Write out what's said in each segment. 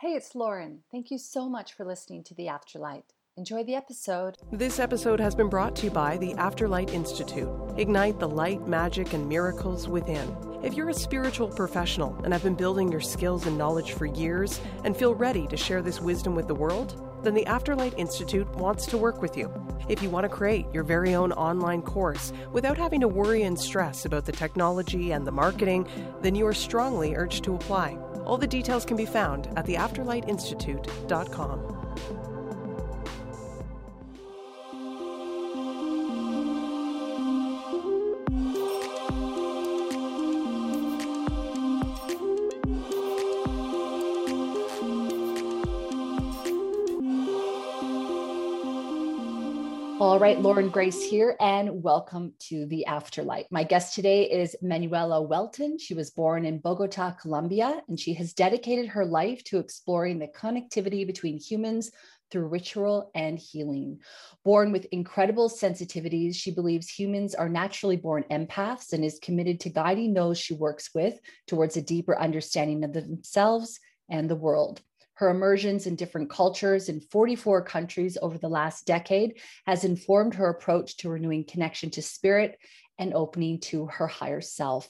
Hey, it's Lauren. Thank you so much for listening to The Afterlight. Enjoy the episode. This episode has been brought to you by the Afterlight Institute. Ignite the light, magic, and miracles within. If you're a spiritual professional and have been building your skills and knowledge for years and feel ready to share this wisdom with the world, then the Afterlight Institute wants to work with you. If you want to create your very own online course without having to worry and stress about the technology and the marketing, then you are strongly urged to apply. All the details can be found at theafterlightinstitute.com. right, Lauren Grace here, and welcome to the Afterlight. My guest today is Manuela Welton. She was born in Bogota, Colombia, and she has dedicated her life to exploring the connectivity between humans through ritual and healing. Born with incredible sensitivities, she believes humans are naturally born empaths and is committed to guiding those she works with towards a deeper understanding of themselves and the world. Her immersions in different cultures in 44 countries over the last decade has informed her approach to renewing connection to spirit and opening to her higher self.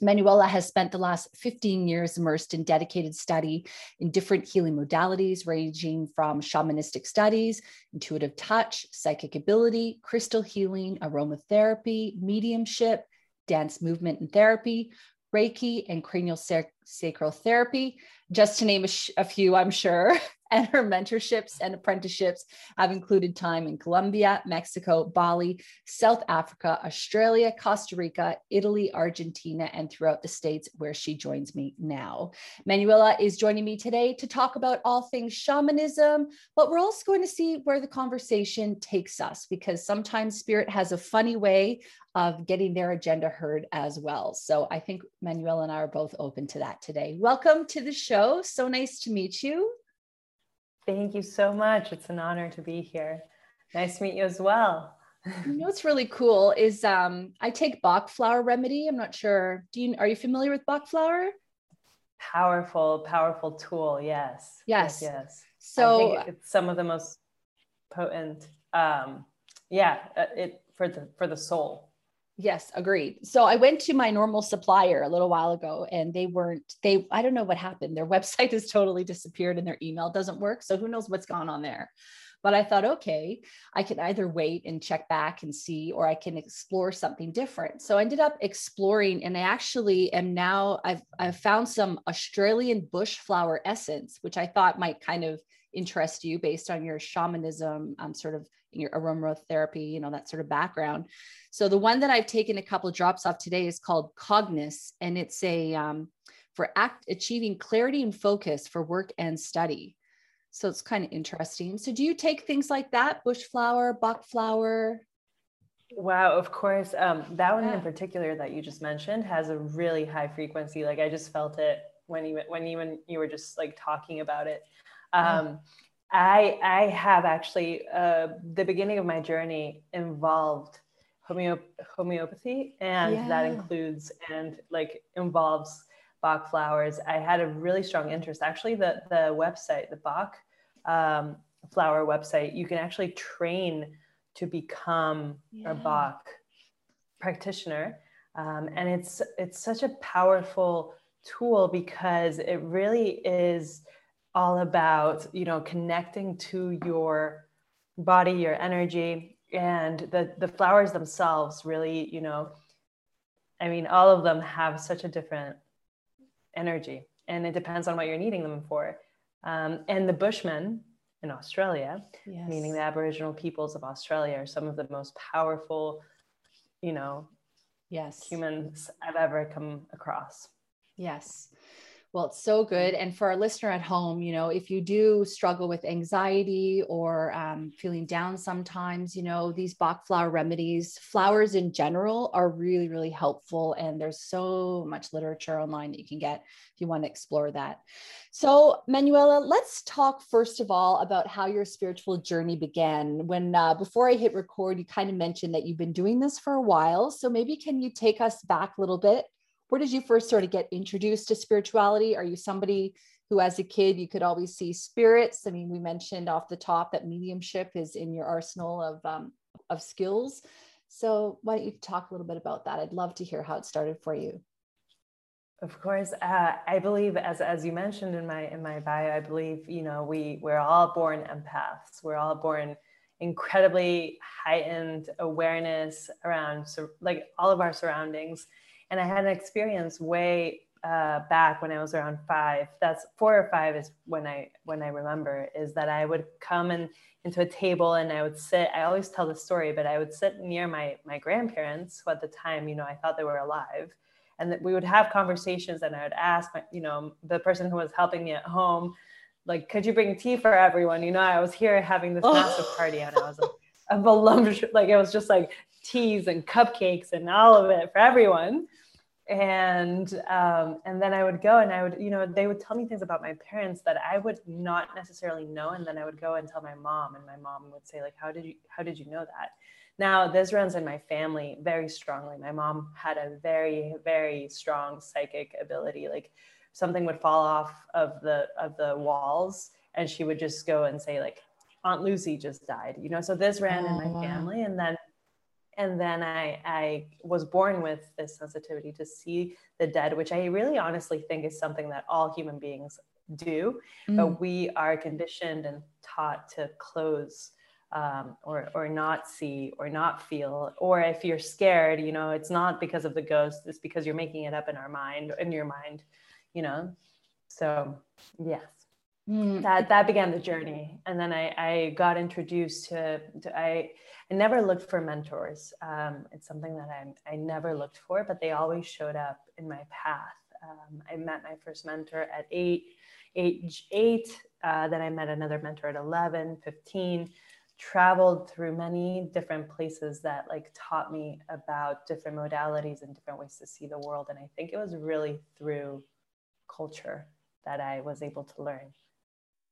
Manuela has spent the last 15 years immersed in dedicated study in different healing modalities, ranging from shamanistic studies, intuitive touch, psychic ability, crystal healing, aromatherapy, mediumship, dance movement and therapy, Reiki, and cranial sacral therapy, just to name a, sh- a few, I'm sure. and her mentorships and apprenticeships have included time in Colombia, Mexico, Bali, South Africa, Australia, Costa Rica, Italy, Argentina, and throughout the states where she joins me now. Manuela is joining me today to talk about all things shamanism, but we're also going to see where the conversation takes us because sometimes spirit has a funny way of getting their agenda heard as well. So I think Manuela and I are both open to that today. Welcome to the show. So nice to meet you. Thank you so much. It's an honor to be here. Nice to meet you as well. you know what's really cool is um, I take Bach flower remedy. I'm not sure. Do you are you familiar with Bach flower? Powerful, powerful tool. Yes. Yes. Yes. yes. So it's some of the most potent. Um, yeah, uh, it for the for the soul. Yes, agreed. So I went to my normal supplier a little while ago and they weren't, they, I don't know what happened. Their website has totally disappeared and their email doesn't work. So who knows what's gone on there. But I thought, okay, I can either wait and check back and see, or I can explore something different. So I ended up exploring, and I actually am now, I've, I've found some Australian bush flower essence, which I thought might kind of interest you based on your shamanism um, sort of your aromatherapy, you know, that sort of background. So the one that I've taken a couple of drops off today is called Cognis, and it's a um, for act achieving clarity and focus for work and study. So it's kind of interesting. So do you take things like that, bush flower, Bach flower? Wow, of course. Um, that one yeah. in particular that you just mentioned has a really high frequency. Like I just felt it when you when even you were just like talking about it. Um. I I have actually uh, the beginning of my journey involved homeop- homeopathy, and yeah. that includes and like involves Bach flowers. I had a really strong interest. Actually, the the website, the Bach um, flower website, you can actually train to become yeah. a Bach practitioner, um, and it's it's such a powerful tool because it really is all about you know connecting to your body your energy and the the flowers themselves really you know i mean all of them have such a different energy and it depends on what you're needing them for. Um, and the bushmen in australia yes. meaning the aboriginal peoples of australia are some of the most powerful you know yes. humans i've ever come across. Yes well, it's so good. And for our listener at home, you know, if you do struggle with anxiety or um, feeling down sometimes, you know, these Bach flower remedies, flowers in general are really, really helpful. And there's so much literature online that you can get if you want to explore that. So, Manuela, let's talk first of all about how your spiritual journey began. When uh, before I hit record, you kind of mentioned that you've been doing this for a while. So, maybe can you take us back a little bit? Where did you first sort of get introduced to spirituality? Are you somebody who as a kid you could always see spirits i mean we mentioned off the top that mediumship is in your arsenal of um, of skills so why don't you talk a little bit about that i'd love to hear how it started for you of course, uh, I believe, as as you mentioned in my in my bio, I believe you know we we're all born empaths. We're all born incredibly heightened awareness around so, like all of our surroundings. And I had an experience way uh, back when I was around five. That's four or five is when I when I remember is that I would come and into a table and I would sit. I always tell the story, but I would sit near my my grandparents who at the time you know I thought they were alive and that we would have conversations and i would ask my, you know the person who was helping me at home like could you bring tea for everyone you know i was here having this oh. massive party and i was like a voluptuous like it was just like teas and cupcakes and all of it for everyone and um, and then I would go and I would you know they would tell me things about my parents that I would not necessarily know and then I would go and tell my mom and my mom would say like how did you how did you know that now, this runs in my family very strongly. My mom had a very, very strong psychic ability. Like something would fall off of the of the walls, and she would just go and say, like, Aunt Lucy just died. You know, so this ran oh, in my wow. family, and then and then I, I was born with this sensitivity to see the dead, which I really honestly think is something that all human beings do, mm. but we are conditioned and taught to close um, or or not see or not feel or if you're scared you know it's not because of the ghost it's because you're making it up in our mind in your mind you know so yes mm. that that began the journey and then i i got introduced to, to i i never looked for mentors. Um, it's something that i i never looked for but they always showed up in my path. Um, i met my first mentor at eight age eight uh, then i met another mentor at 11 15 traveled through many different places that like taught me about different modalities and different ways to see the world and i think it was really through culture that i was able to learn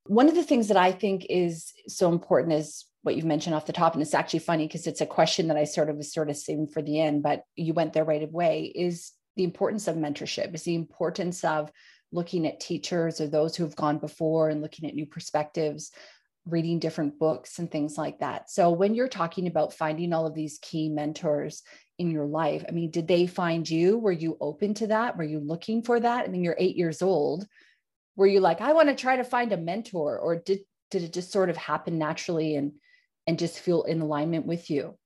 one of the things that i think is so important is what you've mentioned off the top and it's actually funny because it's a question that i sort of was sort of saving for the end but you went there right away is the importance of mentorship is the importance of looking at teachers or those who have gone before and looking at new perspectives reading different books and things like that. So when you're talking about finding all of these key mentors in your life, I mean, did they find you? Were you open to that? Were you looking for that? I mean, you're 8 years old. Were you like, I want to try to find a mentor or did did it just sort of happen naturally and and just feel in alignment with you?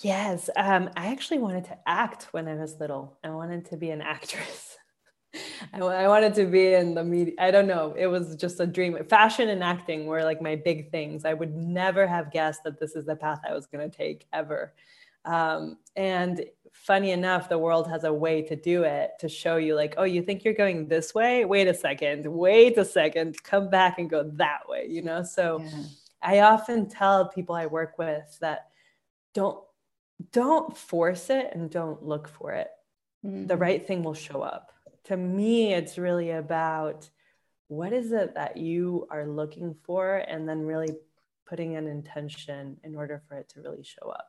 Yes, um, I actually wanted to act when I was little. I wanted to be an actress. I, I wanted to be in the media. I don't know. It was just a dream. Fashion and acting were like my big things. I would never have guessed that this is the path I was going to take ever. Um, and funny enough, the world has a way to do it to show you, like, oh, you think you're going this way? Wait a second. Wait a second. Come back and go that way. You know. So yeah. I often tell people I work with that don't don't force it and don't look for it. Mm-hmm. The right thing will show up to me, it's really about what is it that you are looking for and then really putting an intention in order for it to really show up.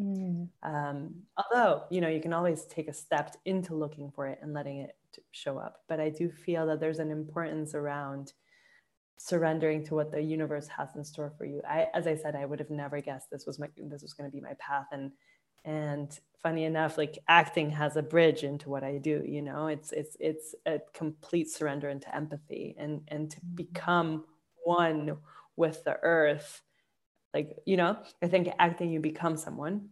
Mm. Um, although, you know, you can always take a step into looking for it and letting it show up. But I do feel that there's an importance around surrendering to what the universe has in store for you. I, as I said, I would have never guessed this was my, this was going to be my path. And and funny enough like acting has a bridge into what i do you know it's it's it's a complete surrender into empathy and and to mm-hmm. become one with the earth like you know i think acting you become someone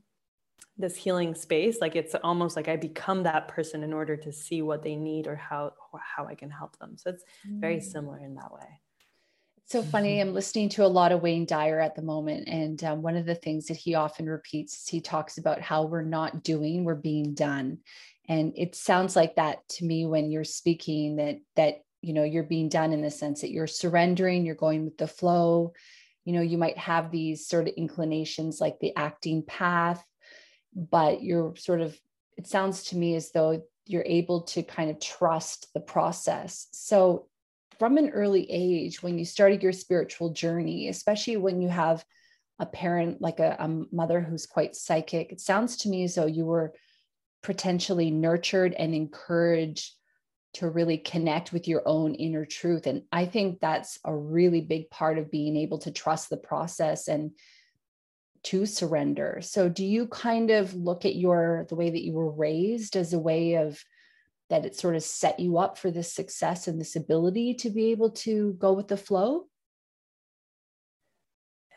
this healing space like it's almost like i become that person in order to see what they need or how how i can help them so it's very mm. similar in that way It's so funny. I'm listening to a lot of Wayne Dyer at the moment. And um, one of the things that he often repeats is he talks about how we're not doing, we're being done. And it sounds like that to me when you're speaking that, that, you know, you're being done in the sense that you're surrendering, you're going with the flow. You know, you might have these sort of inclinations like the acting path, but you're sort of, it sounds to me as though you're able to kind of trust the process. So from an early age when you started your spiritual journey, especially when you have a parent like a, a, mother who's quite psychic, it sounds to me as though you were potentially nurtured and encouraged to really connect with your own inner truth. And I think that's a really big part of being able to trust the process and to surrender. So do you kind of look at your the way that you were raised as a way of that it sort of set you up for this success and this ability to be able to go with the flow?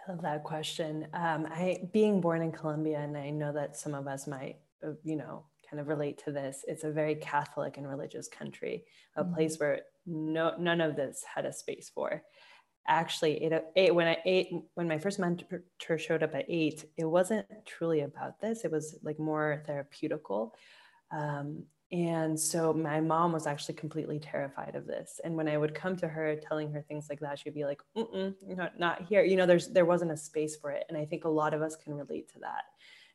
I love that question. Um, I being born in Colombia, and I know that some of us might, uh, you know, kind of relate to this. It's a very Catholic and religious country, a mm-hmm. place where no none of this had a space for actually it, it when I ate when my first mentor showed up at eight, it wasn't truly about this. It was like more therapeutical. Um, and so my mom was actually completely terrified of this. And when I would come to her telling her things like that, she'd be like, not, not here. You know, there's there wasn't a space for it. And I think a lot of us can relate to that.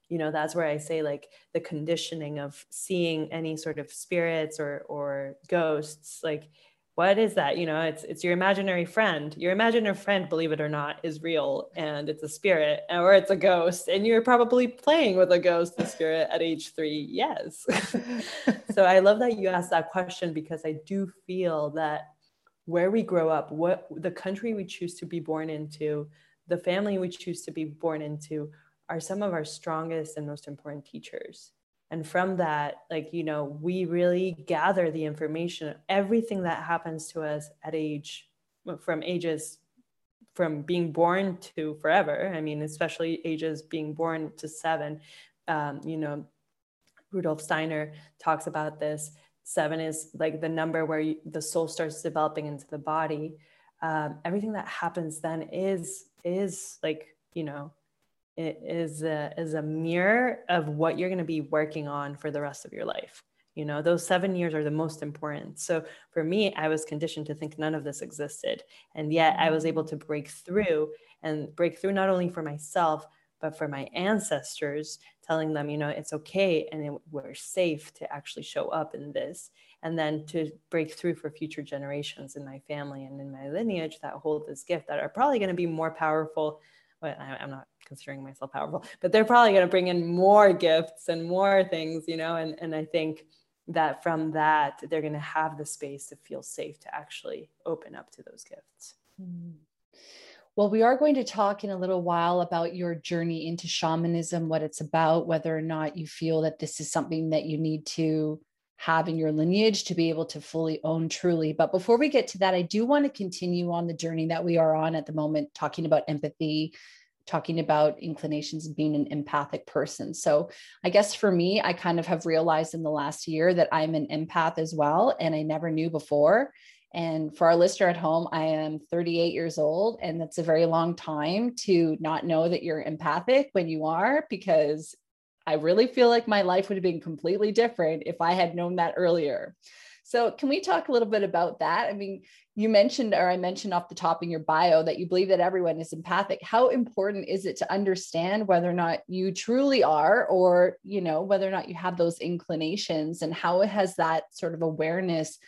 You know, that's where I say like the conditioning of seeing any sort of spirits or or ghosts, like what is that? You know it's it's your imaginary friend. Your imaginary friend believe it or not is real and it's a spirit or it's a ghost. And you're probably playing with a ghost the spirit at age 3 yes. So i love that you asked that question because i do feel that where we grow up what the country we choose to be born into the family we choose to be born into are some of our strongest and most important teachers. And from that like you know we really gather the information everything that happens to us at age from ages from being born to forever. I mean especially ages being born to seven. Um, you know rudolf steiner talks about this. Seven is like the number where you, the soul starts developing into the body. Um, everything that happens then is is like you know it is a, is a mirror of what you're going to be working on for the rest of your life. You know those seven years are the most important. So for me i was conditioned to think none of this existed and yet i was able to break through and break through not only for myself but for my ancestors telling them you know it's okay and we're safe to actually show up in this and then to break through for future generations in my family and in my lineage that hold this gift that are probably going to be more powerful but I, i'm not considering myself powerful, but they're probably going to bring in more gifts and more things, you know, and, and I think that from that, they're going to have the space to feel safe to actually open up to those gifts. Hmm. Well, we are going to talk in a little while about your journey into shamanism, what it's about, whether or not you feel that this is something that you need to have in your lineage to be able to fully own truly. But before we get to that, I do want to continue on the journey that we are on at the moment, talking about empathy, talking about inclinations of being an empathic person. So I guess for me, I kind of have realized in the last year that I'm an empath as well, and I never knew before. And for our listener at home, I am 38 years old, and that's a very long time to not know that you're empathic when you are, because I really feel like my life would have been completely different if I had known that earlier. So, can we talk a little bit about that? I mean, you mentioned, or I mentioned off the top in your bio, that you believe that everyone is empathic. How important is it to understand whether or not you truly are, or, you know, whether or not you have those inclinations, and how has that sort of awareness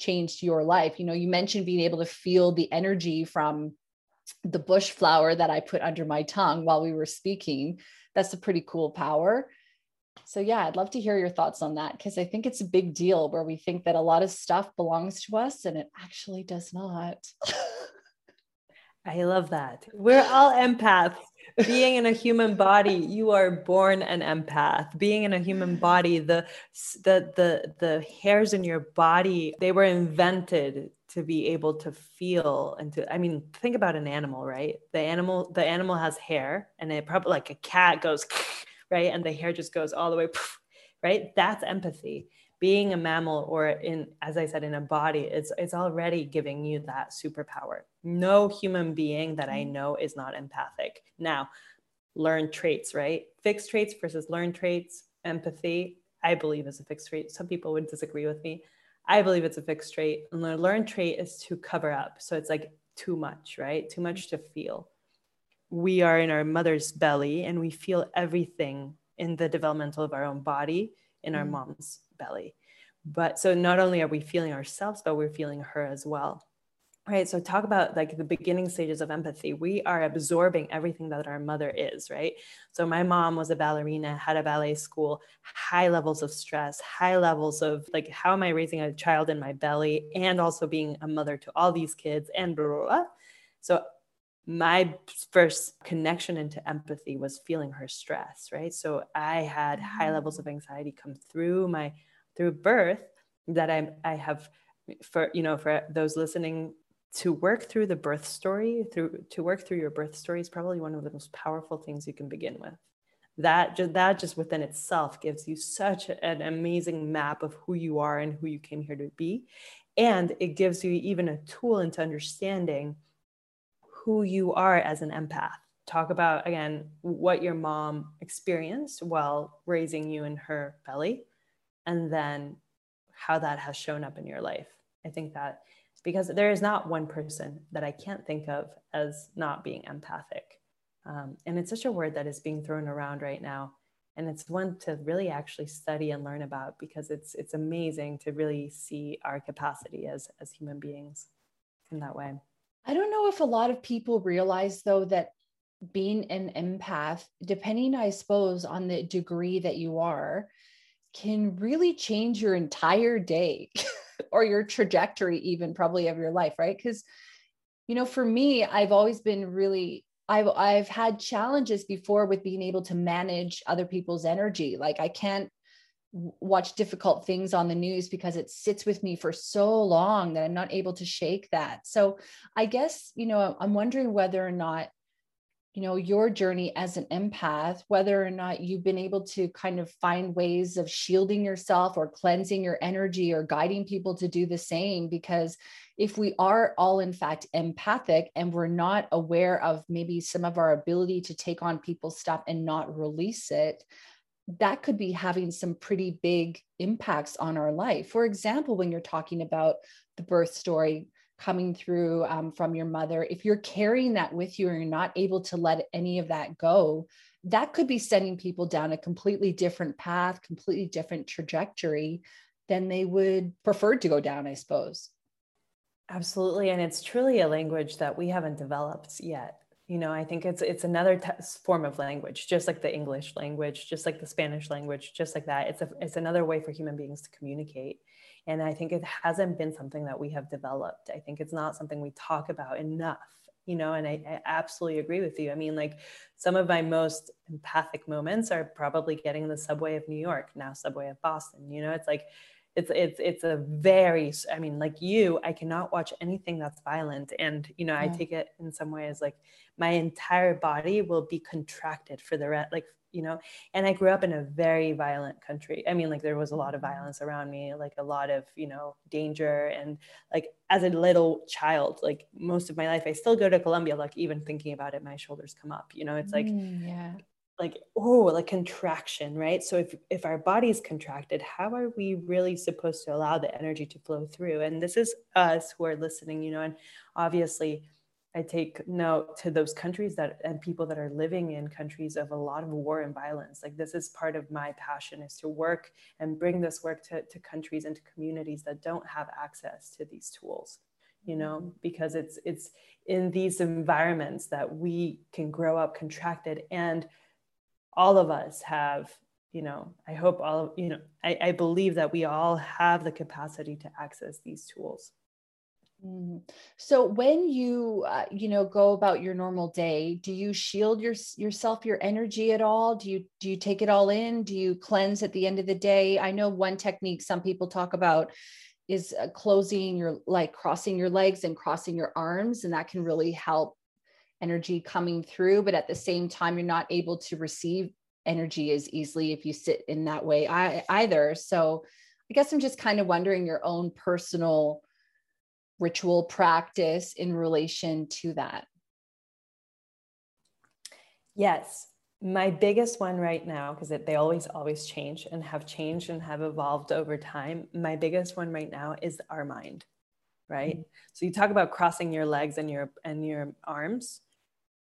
changed your life? You know, you mentioned being able to feel the energy from the bush flower that I put under my tongue while we were speaking. That's a pretty cool power. So, yeah, I'd love to hear your thoughts on that because I think it's a big deal where we think that a lot of stuff belongs to us and it actually does not. I love that. We're all empaths. Being in a human body, you are born an empath. Being in a human mm. body, the the the the hairs in your body, they were invented to be able to feel and to I mean, think about an animal, right? The animal the animal has hair and it probably like a cat goes right? And the hair just goes all the way, right? That's empathy. Being a mammal or in, as I said, in a body, it's, it's already giving you that superpower. No human being that I mm. know is not empathic. Now, learned traits, right? Fixed traits versus learned traits, empathy, I believe is a fixed trait. Some people would disagree with me. I believe it's a fixed trait. And the learned trait is to cover up. So it's like too much, right? Too much to feel we are in our mother's belly and we feel everything in the developmental of our own body in our mm. mom's belly. But so not only are we feeling ourselves, but we're feeling her as well. Right so talk about like the beginning stages of empathy. We are absorbing everything that our mother is right? So my mom was a ballerina had a ballet school high levels of stress high levels of like how am i raising a child in my belly and also being a mother to all these kids and blah, blah, blah. so my first connection into empathy was feeling her stress right? So i had high levels of mm. anxiety come through my through birth that i i have for you know for those listening to work through the birth story through to work through your birth story is probably one of the most powerful things you can begin with. That that just within itself gives you such an amazing map of who you are and who you came here to be. And it gives you even a tool into understanding who you are as an empath. Talk about again what your mom experienced while raising you in her belly and then how that has shown up in your life. I think that because there is not one person that I can't think of as not being empathic. Um, and it's such a word that is being thrown around right now. And it's one to really actually study and learn about because it's it's amazing to really see our capacity as as human beings in that way. I don't know if a lot of people realize though that being an empath, depending, I suppose, on the degree that you are, can really change your entire day. or your trajectory even probably of your life right because you know for me i've always been really I've I've had challenges before with being able to manage other people's energy. Like I can't watch difficult things on the news because it sits with me for so long that I'm not able to shake that. So I guess, you know, I'm wondering whether or not you know your journey as an empath whether or not you've been able to kind of find ways of shielding yourself or cleansing your energy or guiding people to do the same because if we are all in fact empathic and we're not aware of maybe some of our ability to take on people's stuff and not release it that could be having some pretty big impacts on our life. For example when you're talking about the birth story coming through um, from your mother, if you're carrying that with you and you're not able to let any of that go, that could be sending people down a completely different path, completely different trajectory than they would prefer to go down, I suppose. Absolutely. And it's truly a language that we haven't developed yet. You know, I think it's it's another t- form of language, just like the English language, just like the Spanish language, just like that. It's a it's another way for human beings to communicate. And I think it hasn't been something that we have developed. I think it's not something we talk about enough, you know, and I, I absolutely agree with you. I mean, like some of my most empathic moments are probably getting the subway of New York, now subway of Boston. You know, it's like, it's it's it's a very i mean like you i cannot watch anything that's violent and you know yeah. i take it in some ways like my entire body will be contracted for the rest like you know and i grew up in a very violent country. I mean like there was a lot of violence around me like a lot of you know danger. And like as a little child like most of my life i still go to colombia like even thinking about it my shoulders come up you know? It's like mm, yeah. like oh like contraction right? So if if our body's contracted how are we really supposed to allow the energy to flow through? And this is us who are listening you know? And obviously I take note to those countries that and people that are living in countries of a lot of war and violence. Like this is part of my passion is to work and bring this work to, to countries and to communities that don't have access to these tools, you know, mm-hmm. because it's it's in these environments that we can grow up contracted and all of us have you know i hope all of you know I, I believe that we all have the capacity to access these tools. So when you uh, you know go about your normal day, do you shield your yourself your energy at all? Do you do you take it all in? Do you cleanse at the end of the day? I know one technique some people talk about is uh, closing your like crossing your legs and crossing your arms and that can really help energy coming through, but at the same time you're not able to receive energy as easily if you sit in that way I, either. So I guess I'm just kind of wondering your own personal ritual practice in relation to that? Yes. My biggest one right now, because they always, always change and have changed and have evolved over time. My biggest one right now is our mind, right? Mm-hmm. So you talk about crossing your legs and your and your arms.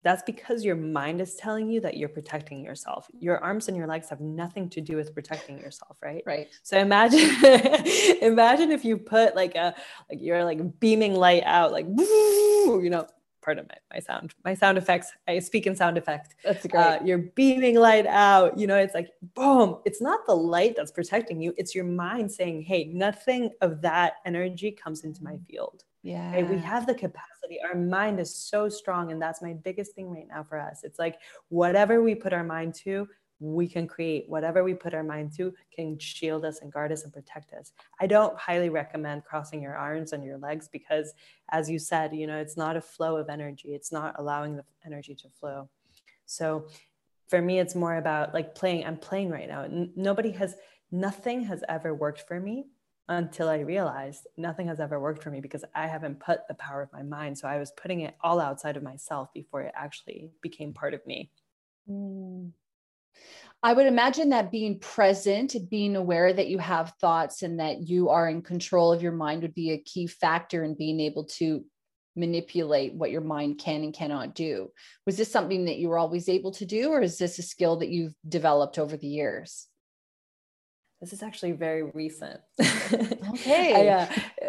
That's because your mind is telling you that you're protecting yourself. Your arms and your legs have nothing to do with protecting yourself, right? Right. So imagine imagine if you put like a like you're like beaming light out like you know, pardon my, my sound, my sound effects. I speak in sound effect. That's great. Uh, you're beaming light out, you know, it's like boom. It's not the light that's protecting you, it's your mind saying, "Hey, nothing of that energy comes into my field." Yeah. Right? We have the capacity. Our mind is so strong. And that's my biggest thing right now for us. It's like whatever we put our mind to, we can create whatever we put our mind to can shield us and guard us and protect us i don't highly recommend crossing your arms and your legs because as you said you know it's not a flow of energy it's not allowing the energy to flow so for me it's more about like playing i'm playing right now nobody has nothing has ever worked for me until I realized nothing has ever worked for me because I haven't put the power of my mind. So I was putting it all outside of myself before it actually became part of me. Mm. I would imagine that being present, being aware that you have thoughts and that you are in control of your mind would be a key factor in being able to manipulate what your mind can and cannot do. Was this something that you were always able to do, or is this a skill that you've developed over the years? This is actually very recent. Okay. I, uh,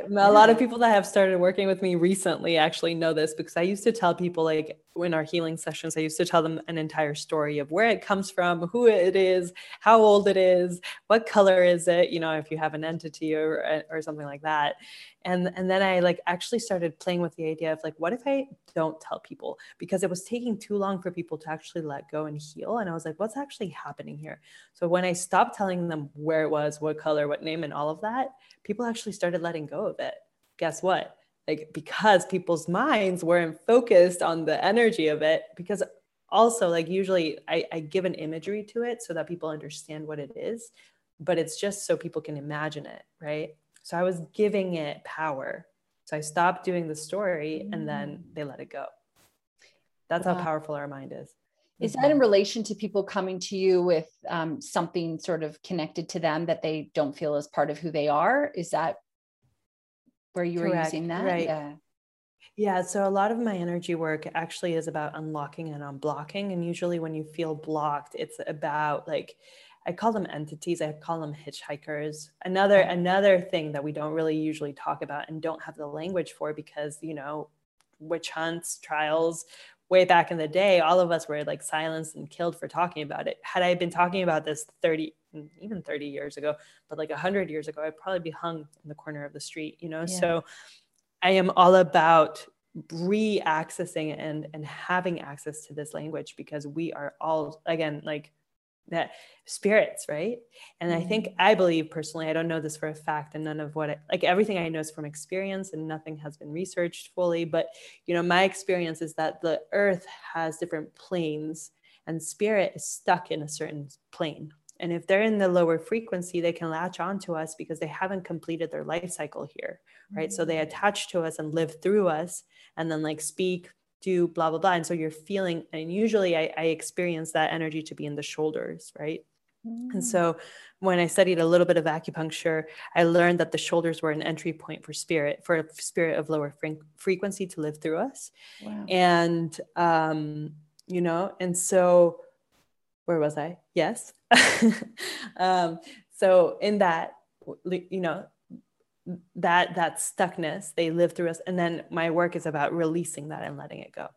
a lot of people that have started working with me recently actually know this because I used to tell people, like in our healing sessions, I used to tell them an entire story of where it comes from, who it is, how old it is, what color is it, you know, if you have an entity or, or something like that. And and then i like actually started playing with the idea of like what if i don't tell people? Because it was taking too long for people to actually let go and heal. And i was like what's actually happening here? So when i stopped telling them where it was what color what name and all of that people actually started letting go of it guess what like because people's minds weren't focused on the energy of it because also like usually I, I give an imagery to it so that people understand what it is but it's just so people can imagine it right so I was giving it power. So I stopped doing the story and then mm. they let it go. That's wow. how powerful our mind is. Is that in relation to people coming to you with um, something sort of connected to them that they don't feel as part of who they are? Is that where you Correct. were using that? Right. Yeah. Yeah, so a lot of my energy work actually is about unlocking and unblocking. And usually, when you feel blocked, it's about like I call them entities. I call them hitchhikers. Another another thing that we don't really usually talk about and don't have the language for because you know witch hunts trials way back in the day all of us were like silenced and killed for talking about it had i been talking about this 30 mm, even 30 years ago but like 100 years ago i'd probably be hung in the corner of the street you know yeah. so i am all about re-accessing and and having access to this language because we are all again like that spirits right and i think mm-hmm. i believe personally i don't know this for a fact and none of what I, like everything i know is from experience and nothing has been researched fully but you know my experience is that the earth has different planes and spirit is stuck in a certain plane and if they're in the lower frequency they can latch on to us because they haven't completed their life cycle here right mm-hmm. so they mm. attach to us and live through us and then like speak do blah blah blah. And so you're feeling and usually i, I experience that energy to be in the shoulders right? Mm. and so when i studied a little bit of acupuncture i learned that the shoulders were an entry point for spirit for a spirit of lower fre- frequency to live through us. Wow. and um you know and so where was i? Yes. Um so in that you know that that stuckness they live through us. And then my work is about releasing that and letting it go.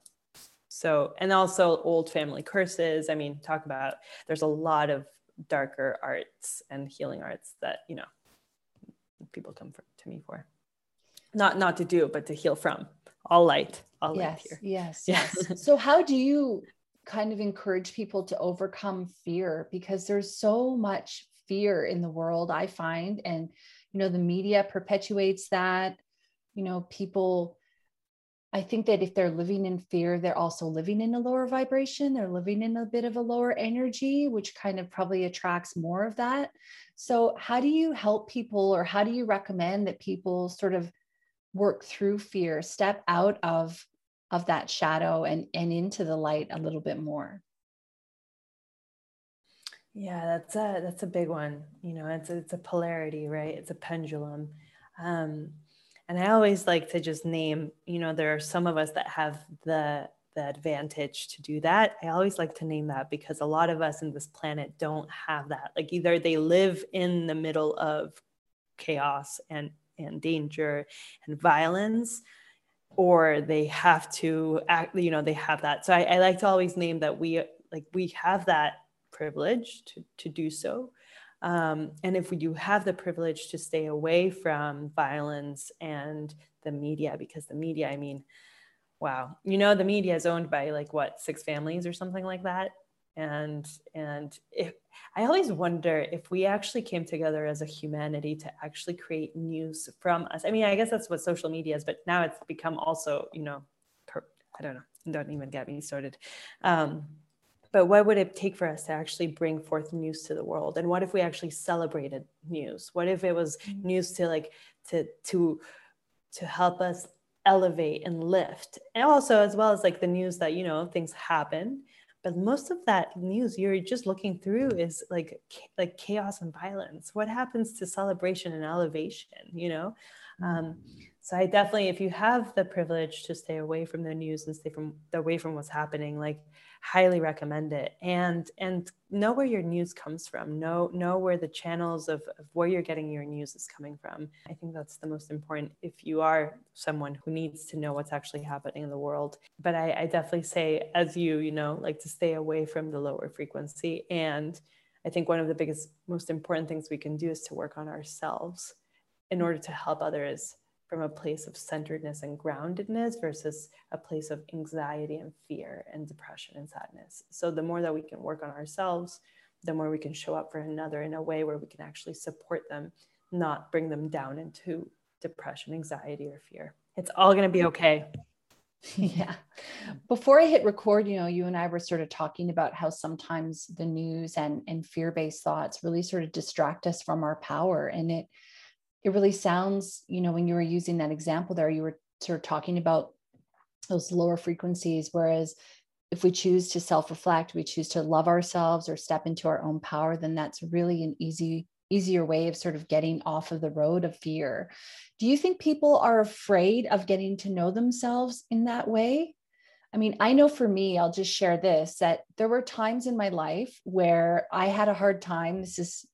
So and also old family curses. I mean talk about there's a lot of darker arts and healing arts that you know people come for, to me for. Not not to do but to heal from. All light all yes, light here. yes yes. So how do you kind of encourage people to overcome fear? Because there's so much fear in the world i find and you know the media perpetuates that you know people i think that if they're living in fear they're also living in a lower vibration. They're living in a bit of a lower energy which kind of probably attracts more of that. So how do you help people or how do you recommend that people sort of work through fear step out of of that shadow and and into the light a little bit more yeah, that's a that's a big one. You know, it's a, it's a polarity, right? It's a pendulum. Um, and I always like to just name, you know, there are some of us that have the the advantage to do that. I always like to name that because a lot of us in this planet don't have that. Like either they live in the middle of chaos and and danger and violence or they have to act you know they have that so I, I like to always name that we like we have that privilege to, to do so. Um, and if we do have the privilege to stay away from violence and the media because the media i mean wow you know the media is owned by like what six families or something like that? And and if, i always wonder if we actually came together as a humanity to actually create news from us. I mean i guess that's what social media is but now it's become also you know per, i don't know don't even get me started. Um, but what would it take for us to actually bring forth news to the world? And what if we actually celebrated news? What if it was mm-hmm. news to like to to to help us elevate and lift? And also as well as like the news that you know things happen. But most of that news you're just looking through is like like chaos and violence. What happens to celebration and elevation you know? Um, so i definitely if you have the privilege to stay away from the news and stay from away from what's happening like highly recommend it. And and know where your news comes from. Know know where the channels of, of where you're getting your news is coming from. I think that's the most important if you are someone who needs to know what's actually happening in the world. But i, I definitely say as you you know like to stay away from the lower frequency. And i think one of the biggest most important things we can do is to work on ourselves in order to help others from a place of centeredness and groundedness versus a place of anxiety and fear and depression and sadness. So, the more that we can work on ourselves, the more we can show up for another in a way where we can actually support them, not bring them down into depression, anxiety, or fear. It's all going to be okay. yeah. Before I hit record, you know, you and I were sort of talking about how sometimes the news and, and fear based thoughts really sort of distract us from our power. And it, it really sounds, you know, when you were using that example there, you were sort of talking about those lower frequencies. Whereas if we choose to self reflect, we choose to love ourselves or step into our own power, then that's really an easy, easier way of sort of getting off of the road of fear. Do you think people are afraid of getting to know themselves in that way? I mean, I know for me, I'll just share this that there were times in my life where I had a hard time. This is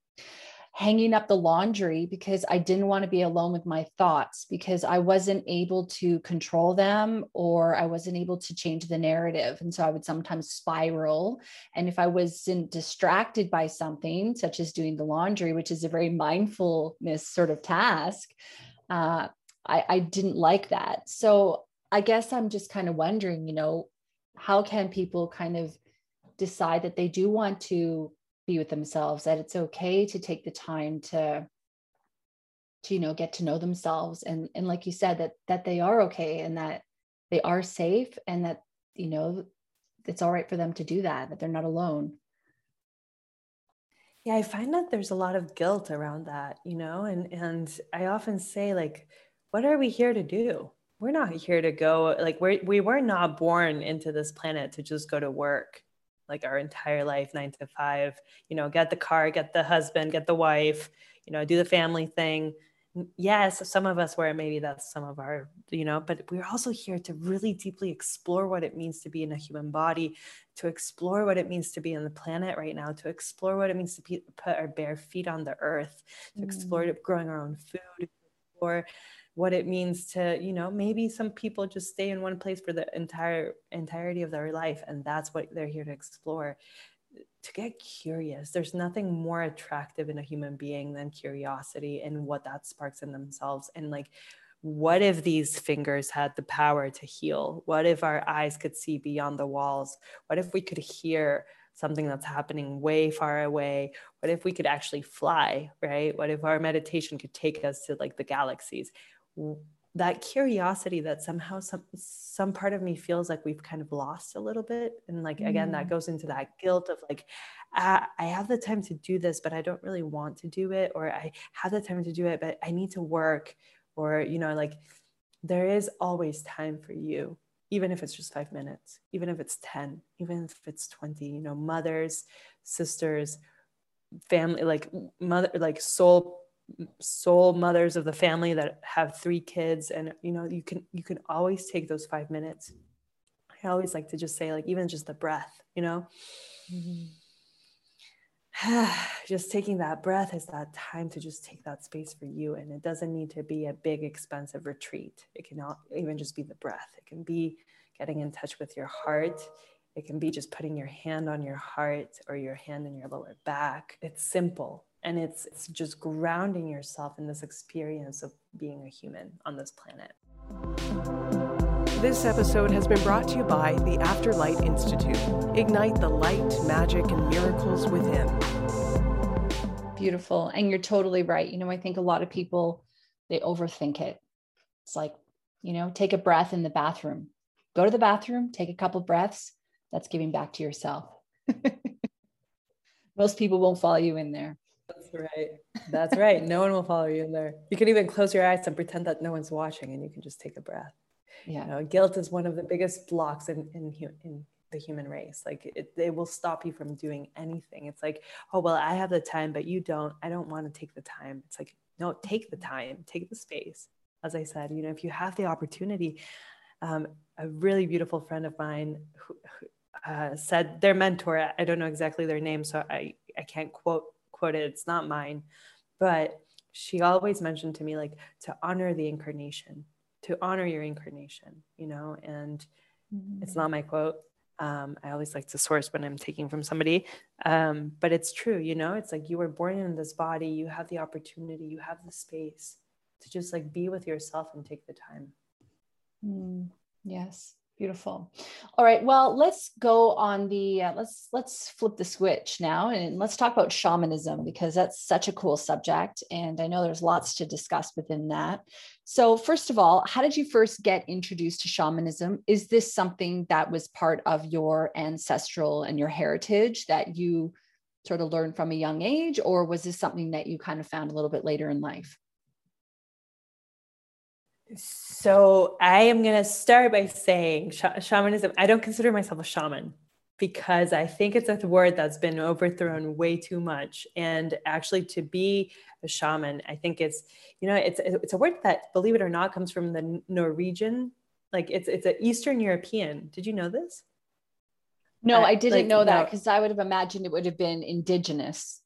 hanging up the laundry because I didn't want to be alone with my thoughts because I wasn't able to control them or I wasn't able to change the narrative. And so I would sometimes spiral. And if I wasn't distracted by something, such as doing the laundry, which is a very mindfulness sort of task, uh, I, I didn't like that. So I guess I'm just kind of wondering, you know, how can people kind of decide that they do want to be with themselves that it's okay to take the time to to you know get to know themselves. And and like you said that that they are okay and that they are safe and that you know it's all right for them to do that that they're not alone. Yeah i find that there's a lot of guilt around that you know and and i often say like what are we here to do? We're not here to go like we're we were not born into this planet to just go to work like our entire life, nine to five, you know, get the car, get the husband, get the wife, you know, do the family thing. Yes, some of us where maybe that's some of our, you know, but we're also here to really deeply explore what it means to be in a human body, to explore what it means to be on the planet right now, to explore what it means to be, put our bare feet on the earth, to mm. explore growing our own food, explore what it means to you know maybe some people just stay in one place for the entire entirety of their life and that's what they're here to explore. To get curious there's nothing more attractive in a human being than curiosity and what that sparks in themselves. And like what if these fingers had the power to heal? What if our eyes could see beyond the walls? What if we could hear something that's happening way far away? What if we could actually fly right? What if our meditation could take us to like the galaxies that curiosity that somehow some some part of me feels like we've kind of lost a little bit and like again that mm. goes into that guilt of like ah, i have the time to do this but i don't really want to do it or i have the time to do it but i need to work or you know like there is always time for you even if it's just 5 minutes even if it's 10 even if it's 20 you know mothers sisters family like mother like soul soul mothers of the family that have three kids and you know you can you can always take those five minutes I always like to just say, like, even just the breath, you know? Mm-hmm. just taking that breath is that time to just take that space for you. And it doesn't need to be a big, expensive retreat. It can even just be the breath. It can be getting in touch with your heart. It can be just putting your hand on your heart or your hand in your lower back. It's simple and it's, it's just grounding yourself in this experience of being a human on this planet. This episode has been brought to you by the Afterlight Institute. Ignite the light, magic, and miracles within. Beautiful. And you're totally right. You know, I think a lot of people, they overthink it. It's like, you know, take a breath in the bathroom. Go to the bathroom, take a couple breaths. That's giving back to yourself. Most people won't follow you in there. That's right. That's right. No one will follow you in there. You can even close your eyes and pretend that no one's watching and you can just take a breath. Yeah. you know, guilt is one of the biggest blocks in in, in the human race. Like it, it will stop you from doing anything. It's like oh well i have the time but you don't. I don't want to take the time. It's like no take the time. Take the space. As i said you know if you have the opportunity um, a really beautiful friend of mine who, uh, said their mentor i don't know exactly their name so i i can't quote quote it it's not mine but she always mentioned to me like to honor the incarnation to honor your incarnation, you know, and mm-hmm. it's not my quote. Um, I always like to source when I'm taking from somebody. Um, but it's true, you know, it's like you were born in this body, you have the opportunity, you have the space to just like be with yourself and take the time. Mm, yes beautiful. All right well let's go on the uh, let's let's flip the switch now and let's talk about shamanism because that's such a cool subject and i know there's lots to discuss within that. So first of all how did you first get introduced to shamanism? Is this something that was part of your ancestral and your heritage that you sort of learned from a young age or was this something that you kind of found a little bit later in life so I am going to start by saying sh- shamanism. I don't consider myself a shaman because I think it's a word that's been overthrown way too much. And actually, to be a shaman, I think it's you know it's it's a word that, believe it or not, comes from the Norwegian. Like it's it's an Eastern European. Did you know this? No, uh, I didn't like, know that because no. I would have imagined it would have been indigenous.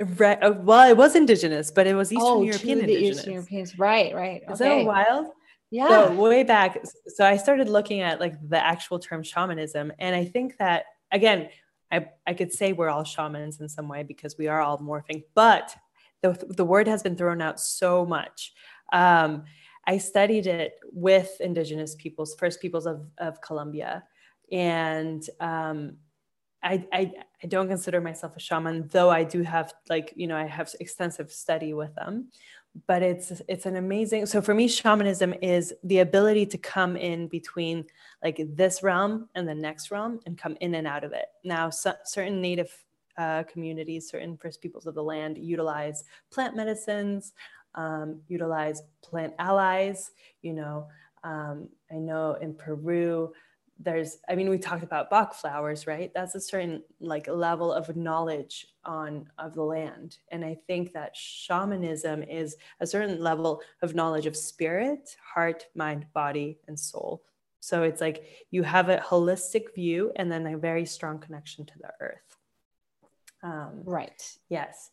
Right. Uh, well, it was indigenous, but it was Eastern oh, European the indigenous. Eastern Europeans. Right, right. Is okay. that wild? Yeah. So way back. So I started looking at like the actual term shamanism. And I think that again, I, I could say we're all shamans in some way because we are all morphing, but the, the word has been thrown out so much. Um, I studied it with indigenous peoples, first peoples of, of Colombia. And um, I, I, I don't consider myself a shaman, though I do have like, you know, I have extensive study with them. But it's it's an amazing. So for me, shamanism is the ability to come in between like this realm and the next realm and come in and out of it. Now, so, certain native uh, communities, certain First Peoples of the land utilize plant medicines, um, utilize plant allies. You know, um, I know in Peru there's i mean we talked about bach flowers right? That's a certain like level of knowledge on of the land. And i think that shamanism is a certain level of knowledge of spirit heart mind body and soul. So it's like you have a holistic view and then a very strong connection to the earth. Um, right. yes.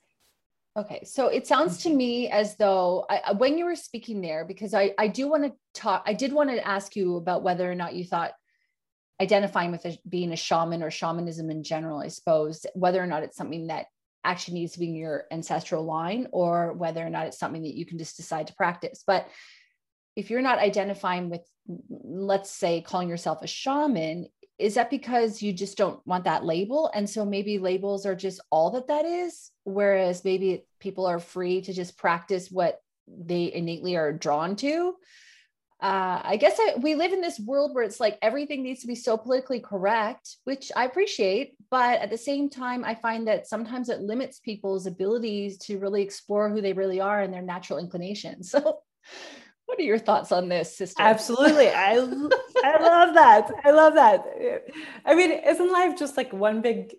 Okay, so it sounds to me as though I, when you were speaking there, because I, I do want to talk, I did want to ask you about whether or not you thought identifying with a, being a shaman or shamanism in general, I suppose, whether or not it's something that actually needs to be in your ancestral line or whether or not it's something that you can just decide to practice. But if you're not identifying with, let's say, calling yourself a shaman, is that because you just don't want that label? And so maybe labels are just all that that is, whereas maybe people are free to just practice what they innately are drawn to uh, I guess I, we live in this world where it's like everything needs to be so politically correct, which I appreciate. But at the same time, I find that sometimes it limits people's abilities to really explore who they really are and their natural inclinations. So, what are your thoughts on this, sister? Absolutely. I, I love that. I love that. I mean, isn't life just like one big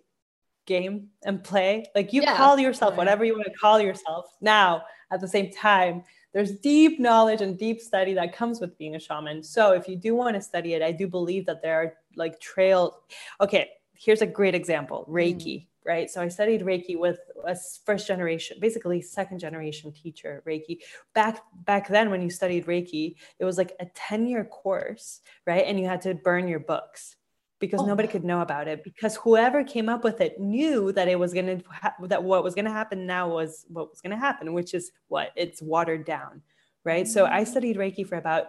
game and play? Like you yeah. call yourself whatever you want to call yourself. Now, at the same time, there's deep knowledge and deep study that comes with being a shaman. So if you do want to study it, I do believe that there are like trails. Okay, here's a great example Reiki. Mm right? So I studied Reiki with a first generation, basically second generation teacher Reiki. Back back then, when you studied Reiki, it was like a 10 year course, right? And you had to burn your books because oh. nobody could know about it because whoever came up with it knew that it was going to ha- that what was going to happen now was what was going to happen which is what it's watered down right mm-hmm. so i mm. studied reiki for about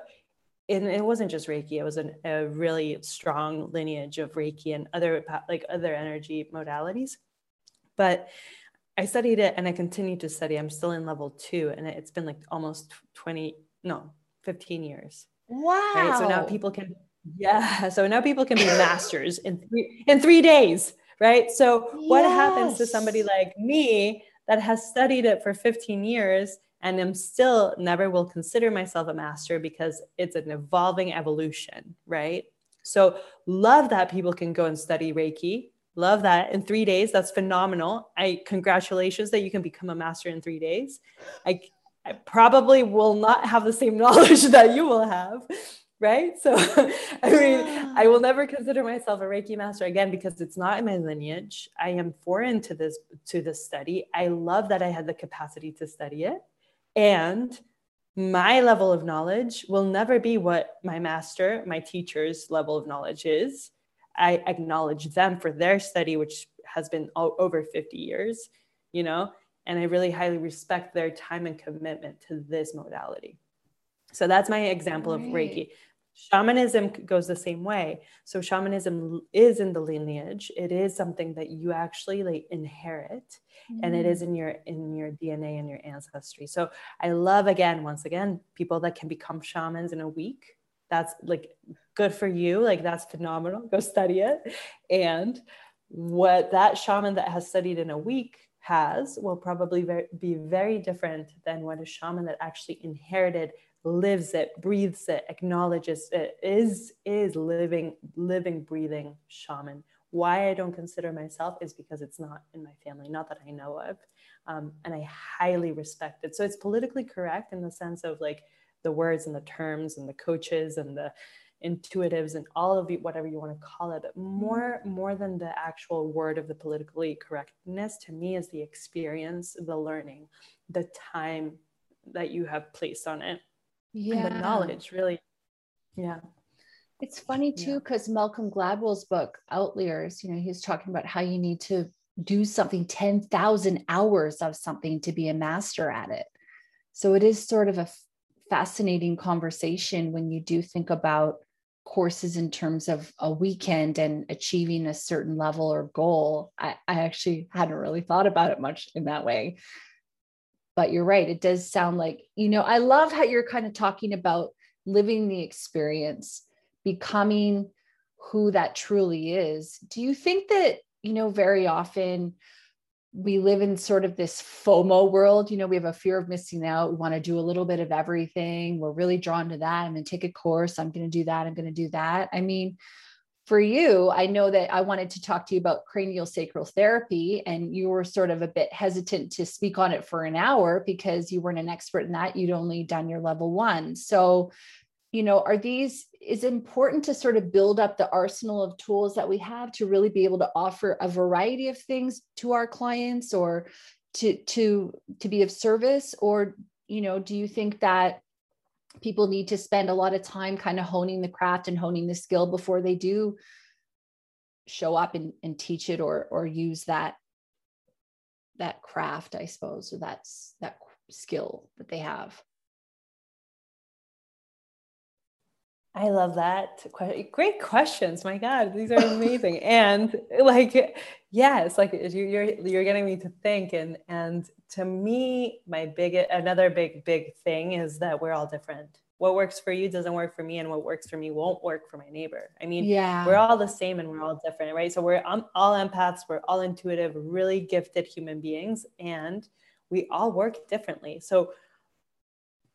and it wasn't just reiki it was an, a really strong lineage of reiki and other like other energy modalities but I studied it and I continue to study. I'm still in level two, and it's been like almost 20, no, 15 years. Wow. Right. So now people can, yeah. So now people can be masters in three in three days. Right. So what yes. happens to somebody like me that has studied it for 15 years and am still never will consider myself a master because it's an evolving evolution, right? So love that people can go and study Reiki Love that. In three days, that's phenomenal. I congratulations that you can become a master in three days. I, I probably will not have the same knowledge that you will have, right? So, I mean, I will never consider myself a Reiki master again because it's not in my lineage. I am foreign to this to this study. I love that I had the capacity to study it, and my level of knowledge will never be what my master, my teacher's level of knowledge is I acknowledge them for their study, which has been over 50 years, you know, and I really highly respect their time and commitment to this modality. So that's my example right. of Reiki. Shamanism goes the same way. So shamanism is in the lineage. It is something that you actually like inherit mm. and it is mm. in your in your DNA and your ancestry. So I love again once again people that can become shamans in a week. That's like good for you. Like that's phenomenal. Go study it. And what that shaman that has studied in a week has will probably be very different than what a shaman that actually inherited lives it breathes it acknowledges it is is living living breathing shaman. Why i don't consider myself is because it's not in my family not that i know of um, and i highly respect it. So it's politically correct in the sense of like the words and the terms and the coaches and the intuitives and all of the whatever you want to call it. Mm-hmm. more more than the actual word of the politically correctness to me is the experience the learning the time that you have placed on it yeah and the knowledge really yeah it's funny too because yeah. malcolm gladwell's book outliers you know he's talking about how you need to do something 10,000 hours of something to be a master at it so it is sort of a fascinating conversation when you do think about courses in terms of a weekend and achieving a certain level or goal. I, I actually hadn't really thought about it much in that way. But you're right. It does sound like, you know, I love how you're kind of talking about living the experience, becoming who that truly is. Do you think that, you know, very often we live in sort of this FOMO world. You know, we have a fear of missing out. We want to do a little bit of everything. We're really drawn to that. I'm going to take a course. I'm going to do that. I'm going to do that. I mean, for you, I know that I wanted to talk to you about cranial sacral therapy, and you were sort of a bit hesitant to speak on it for an hour because you weren't an expert in that. You'd only done your level one. So, you know, are these is important to sort of build up the arsenal of tools that we have to really be able to offer a variety of things to our clients or to to to be of service or you know do you think that people need to spend a lot of time kind of honing the craft and honing the skill before they do show up and, and teach it or or use that that craft i suppose or that's that skill that they have I love that. Great questions. My God, these are amazing. and like, yes, like you're you're getting me to think. And and to me, my big another big big thing is that we're all different. What works for you doesn't work for me, and what works for me won't work for my neighbor. I mean, yeah, we're all the same and we're all different, right? So we're um, all empaths. We're all intuitive, really gifted human beings, and we all work differently. So,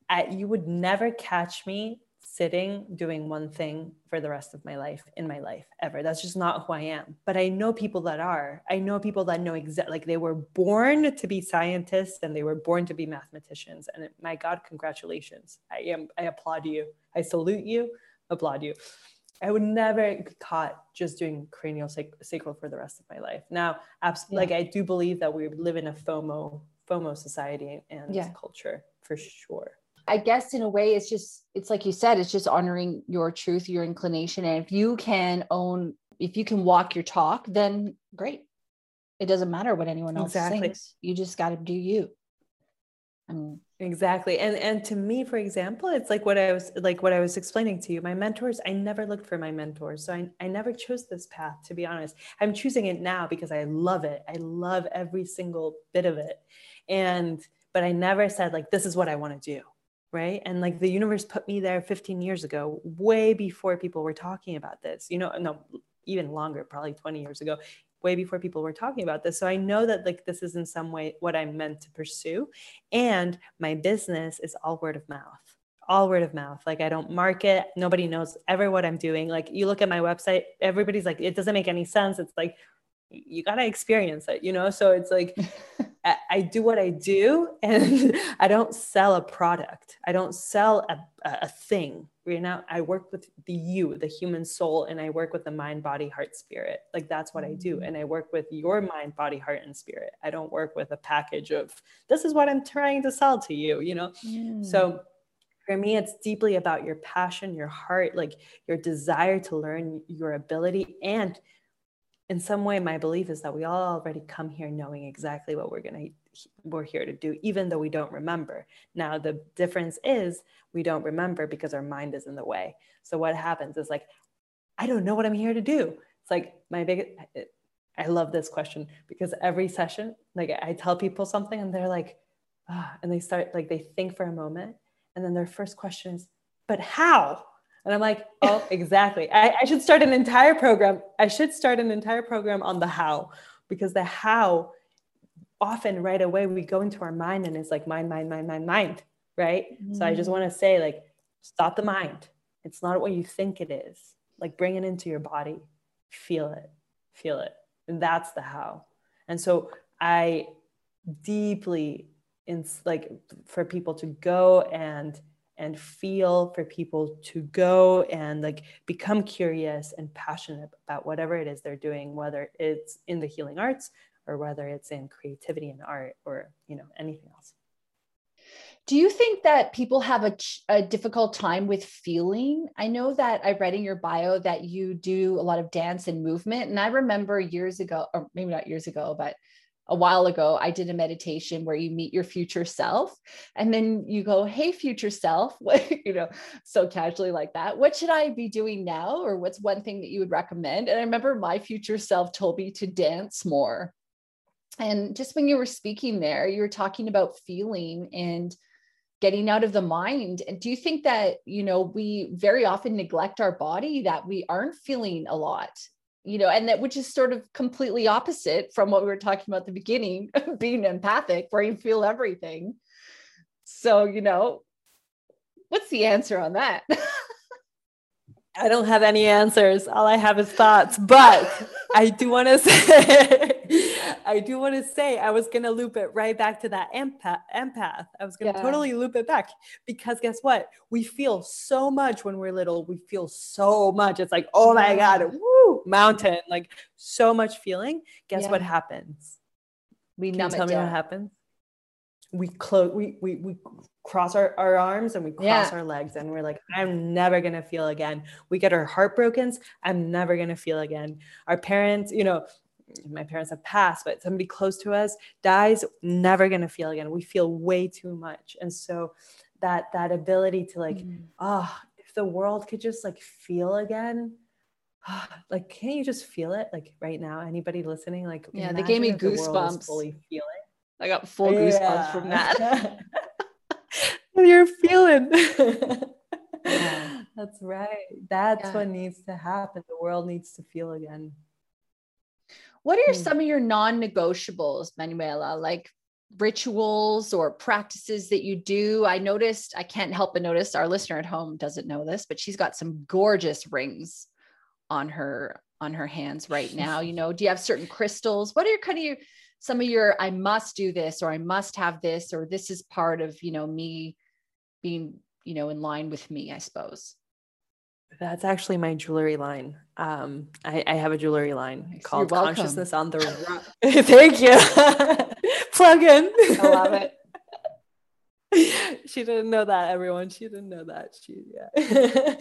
I, you would never catch me sitting doing one thing for the rest of my life in my life ever. That's just not who I am. But I know people that are. I know people that know exactly like they were born to be scientists and they were born to be mathematicians. And my God, congratulations. I am I applaud you. I salute you, applaud you. I would never get caught just doing cranial sacral for the rest of my life. Now, absolutely, yeah. like I do believe that we live in a FOMO FOMO society and yeah. culture for sure. I guess in a way, it's just, it's like you said, it's just honoring your truth, your inclination. And if you can own, if you can walk your talk, then great. It doesn't matter what anyone else exactly. thinks. You just got to do you. I mean, exactly. And and to me, for example, it's like what I was like what I was explaining to you. My mentors, I never looked for my mentors. So I, I never chose this path, to be honest. I'm choosing it now because I love it. I love every single bit of it. And but I never said like this is what I want to do right and like the universe put me there 15 years ago way before people were talking about this you know no even longer probably 20 years ago way before people were talking about this so i know that like this is in some way what i'm meant to pursue and my business is all word of mouth all word of mouth. Like I don't market. Nobody knows ever what I'm doing. Like you look at my website, everybody's like, it doesn't make any sense. It's like, you got to experience it, you know? So it's like, I, I, do what I do and I don't sell a product. I don't sell a, a thing. You know, I work with the you, the human soul, and I work with the mind, body, heart, spirit. Like that's what I do. Mm. And I work with your mind, body, heart, and spirit. I don't work with a package of this is what I'm trying to sell to you, you know? Mm. So for me, it's deeply about your passion, your heart, like your desire to learn, your ability, and in some way my belief is that we all already come here knowing exactly what we're going to we're here to do even though we don't remember. Now the difference is we don't remember because our mind is in the way. So what happens is like i don't know what i'm here to do. It's like my big i love this question because every session like i tell people something and they're like oh, and they start like they think for a moment and then their first question is but how and I'm like, oh, exactly. I, I should start an entire program. I should start an entire program on the how, because the how often right away we go into our mind and it's like mind, mind, mind, mind, mind, right? Mm-hmm. So I just mm-hmm. want to say, like, stop the mind. It's not what you think it is. Like, bring it into your body, feel it, feel it. And that's the how. And so I deeply, in, like, for people to go and and feel for people to go and like become curious and passionate about whatever it is they're doing whether it's in the healing arts or whether it's in creativity and art or you know anything else. Do you think that people have a, a difficult time with feeling? I know that i read in your bio that you do a lot of dance and movement and i remember years ago or maybe not years ago but a while ago, I did a meditation where you meet your future self and then you go, Hey, future self, you know, so casually like that. What should I be doing now? Or what's one thing that you would recommend? And I remember my future self told me to dance more. And just when you were speaking there, you were talking about feeling and getting out of the mind. And do you think that, you know, we very often neglect our body, that we aren't feeling a lot? You know, and that which is sort of completely opposite from what we were talking about at the beginning, being empathic, where you feel everything. So, you know, what's the answer on that? I don't have any answers. All I have is thoughts, but I do want to say, I do want to say, I was going to loop it right back to that empath. empath. I was going to yeah. totally loop it back because guess what? We feel so much when we're little. We feel so much. It's like, oh my God, woo, mountain, like so much feeling. Guess yeah. what happens? We Can tell me down. what happens? We close, we, we, we cross our, our arms and we cross yeah. our legs and we're like i'm never going to feel again we get our heart broken i'm never going to feel again our parents you know my parents have passed but somebody close to us dies never going to feel again we feel way too much and so that that ability to like mm. oh if the world could just like feel again like can you just feel it like right now anybody listening like yeah they gave me goosebumps fully feeling i got full yeah. goosebumps from that you're feeling. yeah. That's right. That's yeah. what needs to happen. The world needs to feel again. What are hmm. some of your non negotiables, Manuela? Like, rituals or practices that you do. I noticed, I can't help but notice our listener at home doesn't know this, but she's got some gorgeous rings on her on her hands right now. You know, do you have certain crystals? What are your kind of your some of your I must do this or I must have this or this is part of, you know, me being, you know, in line with me, I suppose. That's actually my jewelry line. Um, I, I have a jewelry line called Consciousness on the Rock. Thank you. Plug in. I love it. she didn't know that everyone she didn't know that she yeah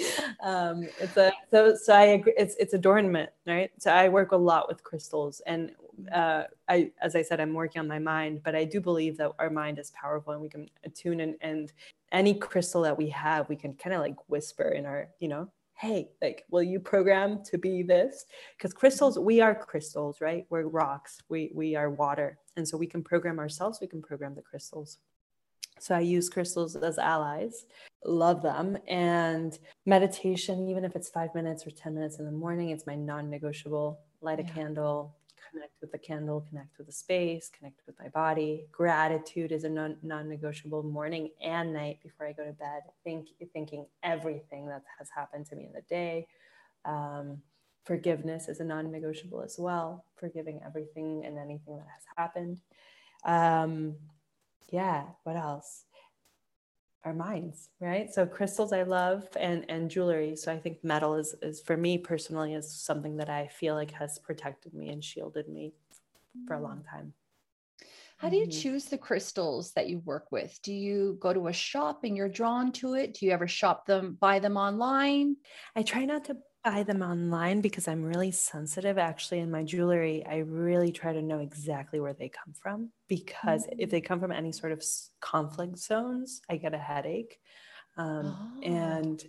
um it's a so so i agree it's it's adornment right so i work a lot with crystals and uh i as i said i'm working on my mind but i do believe that our mind is powerful and we can attune and and any crystal that we have we can kind of like whisper in our you know hey like will you program to be this? Because crystals we are crystals right? We're rocks. We we are water. And so we can program ourselves we can program the crystals. So I use crystals as allies, love them. And meditation, even if it's five minutes or 10 minutes in the morning, it's my non negotiable. Light a candle, connect with the candle, connect with the space, connect with my body. Gratitude is a non negotiable morning and night before I go to bed. Think, thinking everything that has happened to me in the day. Um, forgiveness is a non negotiable as well, forgiving everything and anything that has happened. Um, yeah, what else? Our minds, right? So crystals I love and and jewelry. So I think metal is is for me personally is something that I feel like has protected me and shielded me for a long mm. time. How do you mm-hmm. choose the crystals that you work with? Do you go to a shop and you're drawn to it? Do you ever shop them, buy them online? I try not to buy them online because I'm really sensitive. Actually, in my jewelry, I really try to know exactly where they come from because mm-hmm. if they come from any sort of conflict zones, I get a headache. Um, oh. And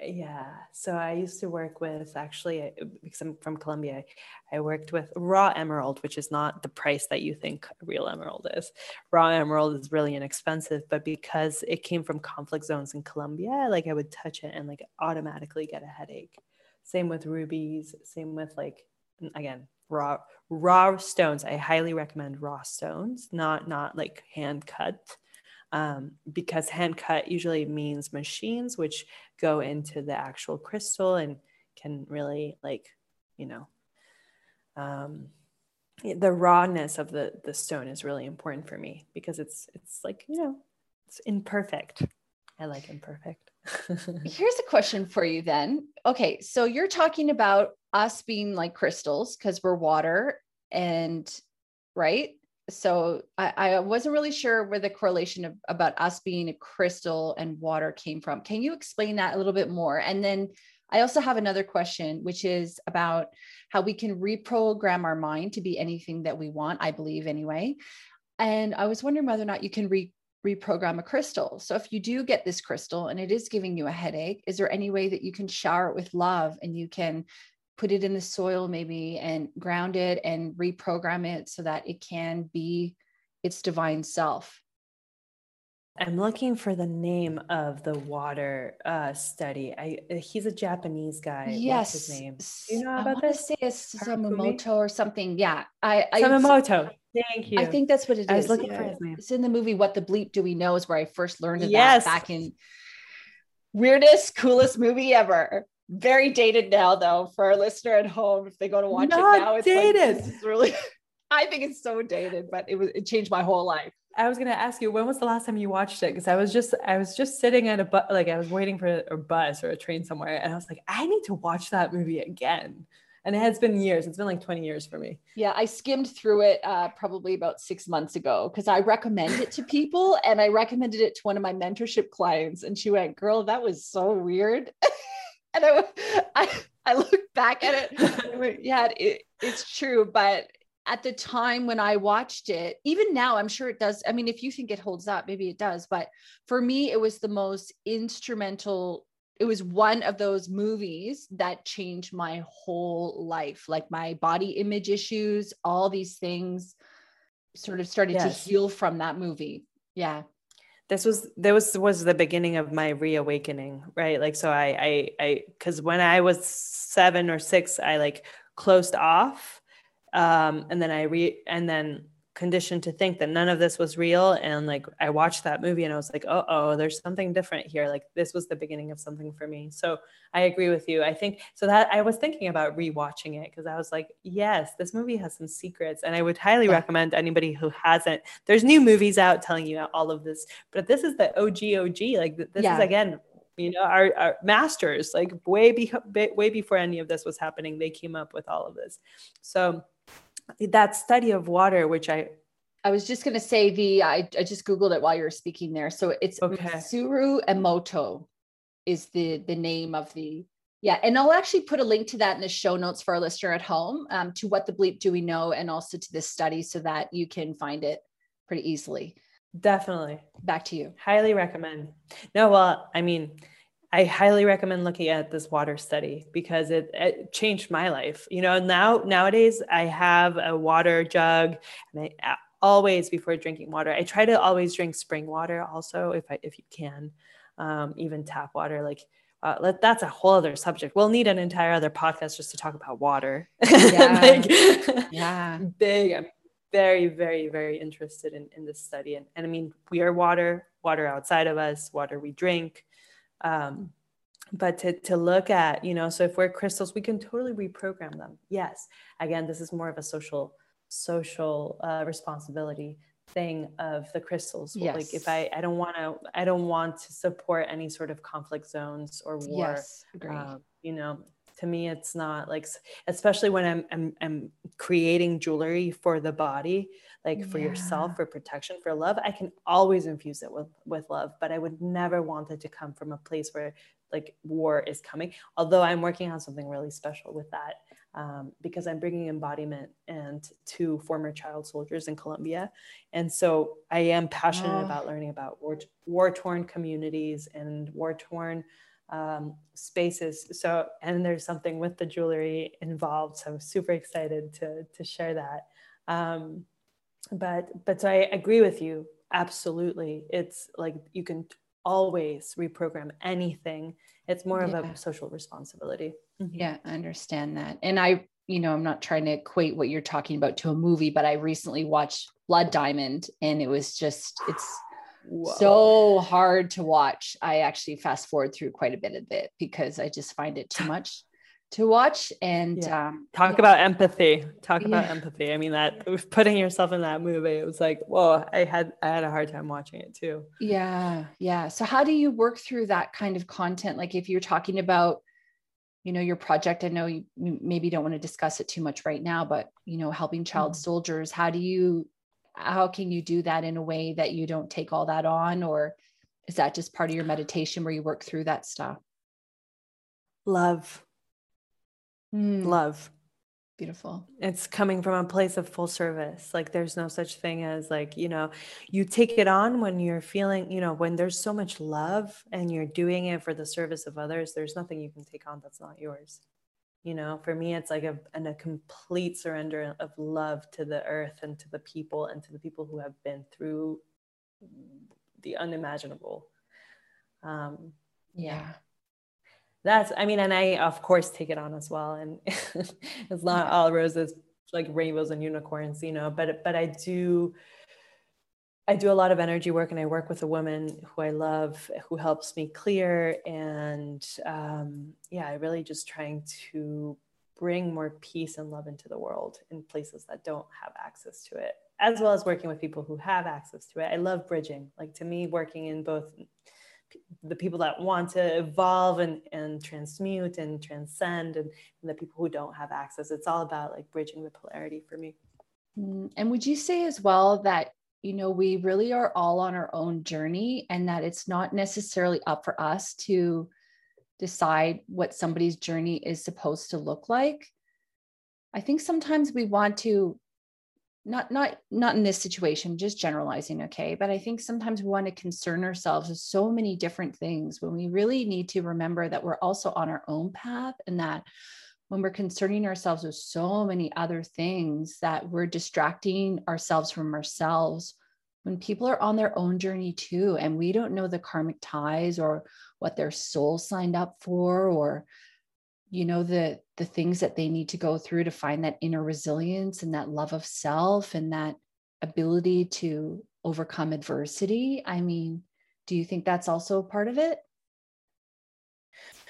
yeah, so I used to work with actually because I'm from Colombia. I worked with raw emerald, which is not the price that you think real emerald is. Raw emerald is really inexpensive, but because it came from conflict zones in Colombia, like I would touch it and like automatically get a headache. Same with rubies, same with like again, raw raw stones. I highly recommend raw stones, not not like hand cut. Um, because hand cut usually means machines which go into the actual crystal and can really like you know um, the rawness of the the stone is really important for me because it's it's like you know it's imperfect i like imperfect Here's a question for you then. Okay, so you're talking about us being like crystals because we're water and right? So I, I, wasn't really sure where the correlation of about us being a crystal and water came from. Can you explain that a little bit more? And then I also have another question, which is about how we can reprogram our mind to be anything that we want, I believe anyway. And I was wondering whether or not you can re reprogram a crystal. So if you do get this crystal and it is giving you a headache, is there any way that you can shower it with love and you can put it in the soil maybe and ground it and reprogram it so that it can be its divine self? I'm looking for the name of the water uh, study. I uh, he's a Japanese guy. Yes, What's his name? Do you know about I this? Say it's Samamoto or something. Yeah, I, I Samamoto. Thank you. I think that's what it is. I was looking yeah. for his name. It's in the movie What the Bleep Do We Know is where I first learned of yes. that back in weirdest, coolest movie ever. Very dated now, though, for our listener at home. If they go to watch Not it now, it's dated. Like, really. I think it's so dated, but it was it changed my whole life. I was gonna ask you when was the last time you watched it? Because I was just I was just sitting at a bus, like I was waiting for a bus or a train somewhere, and I was like, I need to watch that movie again and it has been years it's been like 20 years for me yeah i skimmed through it uh, probably about six months ago because i recommend it to people and i recommended it to one of my mentorship clients and she went girl that was so weird and I, I i back at it went, yeah it, it's true but at the time when I watched it, even now, I'm sure it does. I mean, if you think it holds up, maybe it does. But for me, it was the most instrumental it was one of those movies that changed my whole life like my body image issues all these things sort of started yes. to heal from that movie. Yeah. This was there was was the beginning of my reawakening right? Like so i i i because when i was seven or six i like closed off um and then i re and then conditioned to think that none of this was real. And like i watched that movie and i was like oh oh there's something different here. Like this was the beginning of something for me. So i agree with you. I think so that i was thinking about rewatching it because i was like yes this movie has some secrets. And i would highly yeah. recommend anybody who hasn't there's new movies out telling you all of this but this is the og og like this yeah. is again you know our, our masters like way, be- way before any of this was happening they came up with all of this. So that study of water, which I I was just going to say the I, I just googled it while you were speaking there. So it's okay. Masaru Emoto is the the name of the yeah, and I'll actually put a link to that in the show notes for our listener at home um, to what the bleep do we know, and also to this study so that you can find it pretty easily. Definitely. Back to you. Highly recommend. No, well, I mean, I highly recommend looking at this water study because it, it, changed my life. You know, now nowadays I have a water jug, and I always before drinking water, I try to always drink spring water also if I if you can, um, even tap water. Like uh, let, that's a whole other subject. We'll need an entire other podcast just to talk about water. Yeah, like, yeah. big. I'm very, very, very interested in in this study, and and I mean we are water, water outside of us, water we drink um, but to, to look at, you know, so if we're crystals, we can totally reprogram them. Yes. Again, this is more of a social, social uh, responsibility thing of the crystals. Yes. Like if I, I don't want to, I don't want to support any sort of conflict zones or war. Yes, uh, you know, to me, it's not like, especially when I'm, I'm, I'm creating jewelry for the body, like yeah. for yourself, for protection, for love, I can always infuse it with, with love, but I would never want it to come from a place where like war is coming. Although I'm working on something really special with that. Um, because I'm bringing embodiment and to former child soldiers in Colombia, and so I am passionate oh. about learning about war, war torn communities and war torn um, spaces. So, and there's something with the jewelry involved. So I'm super excited to, to share that. Um, but, but so I agree with you. Absolutely. It's like you can always reprogram anything. It's more yeah. of a social responsibility. Mm-hmm. Yeah, I understand that. And I, you know, I'm not trying to equate what you're talking about to a movie, but I recently watched Blood Diamond and it was just, it's, Whoa. so hard to watch. I actually fast forward through quite a bit of it because I just find it too much to watch. And yeah. um, talk yeah. about empathy. Talk yeah. about empathy. I mean, that putting yourself in that movie, it was like, whoa, I had I had a hard time watching it too. Yeah, yeah. So how do you work through that kind of content? Like if you're talking about you know your project i know you maybe don't want to discuss it too much right now but you know helping child mm. soldiers how do you how can you do that in a way that you don't take all that on? Or is that just part of your meditation where you work through that stuff? Love. Mm. love. Beautiful. It's coming from a place of full service. Like there's no such thing as like you know you take it on when you're feeling you know when there's so much love and you're doing it for the service of others there's nothing you can take on that's not yours you know for me it's like a, and a complete surrender of love to the earth and to the people and to the people who have been through the unimaginable. Um yeah. that's i mean and i of course take it on as well and it's not all roses like rainbows and unicorns you know but but i do I do a lot of energy work and I work with a woman who I love who helps me clear. And um, yeah, I really just trying to bring more peace and love into the world in places that don't have access to it, as well as working with people who have access to it. I love bridging. Like to me, working in both the people that want to evolve and, and transmute and transcend and, and the people who don't have access. It's all about like bridging the polarity for me. Mm, and would you say as well that you know, we really are all on our own journey and that it's not necessarily up for us to decide what somebody's journey is supposed to look like. I think sometimes we want to not not not in this situation just generalizing okay but i think sometimes we want to concern ourselves with so many different things when we really need to remember that we're also on our own path and that when we're concerning ourselves with so many other things that we're distracting ourselves from ourselves when people are on their own journey too and we don't know the karmic ties or what their soul signed up for or you know the the things that they need to go through to find that inner resilience and that love of self and that ability to overcome adversity. I mean, do you think that's also part of it?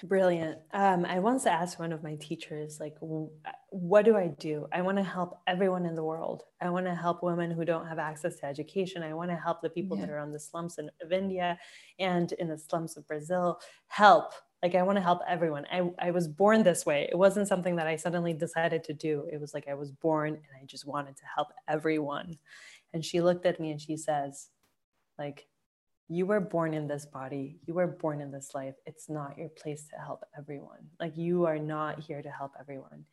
Brilliant. Um, I once asked one of my teachers, like, what do I do? I want to help everyone in the world. I want to help women who don't have access to education. I want to help the people yeah. that are on the slums in, of India and in the slums of Brazil. Help. Like, I want to help everyone. I, I was born this way. It wasn't something that I suddenly decided to do. It was like I was born and I just wanted to help everyone. And she looked at me and she says, like, you were born in this body you were born in this life. It's not your place to help everyone. Like you are not here to help everyone.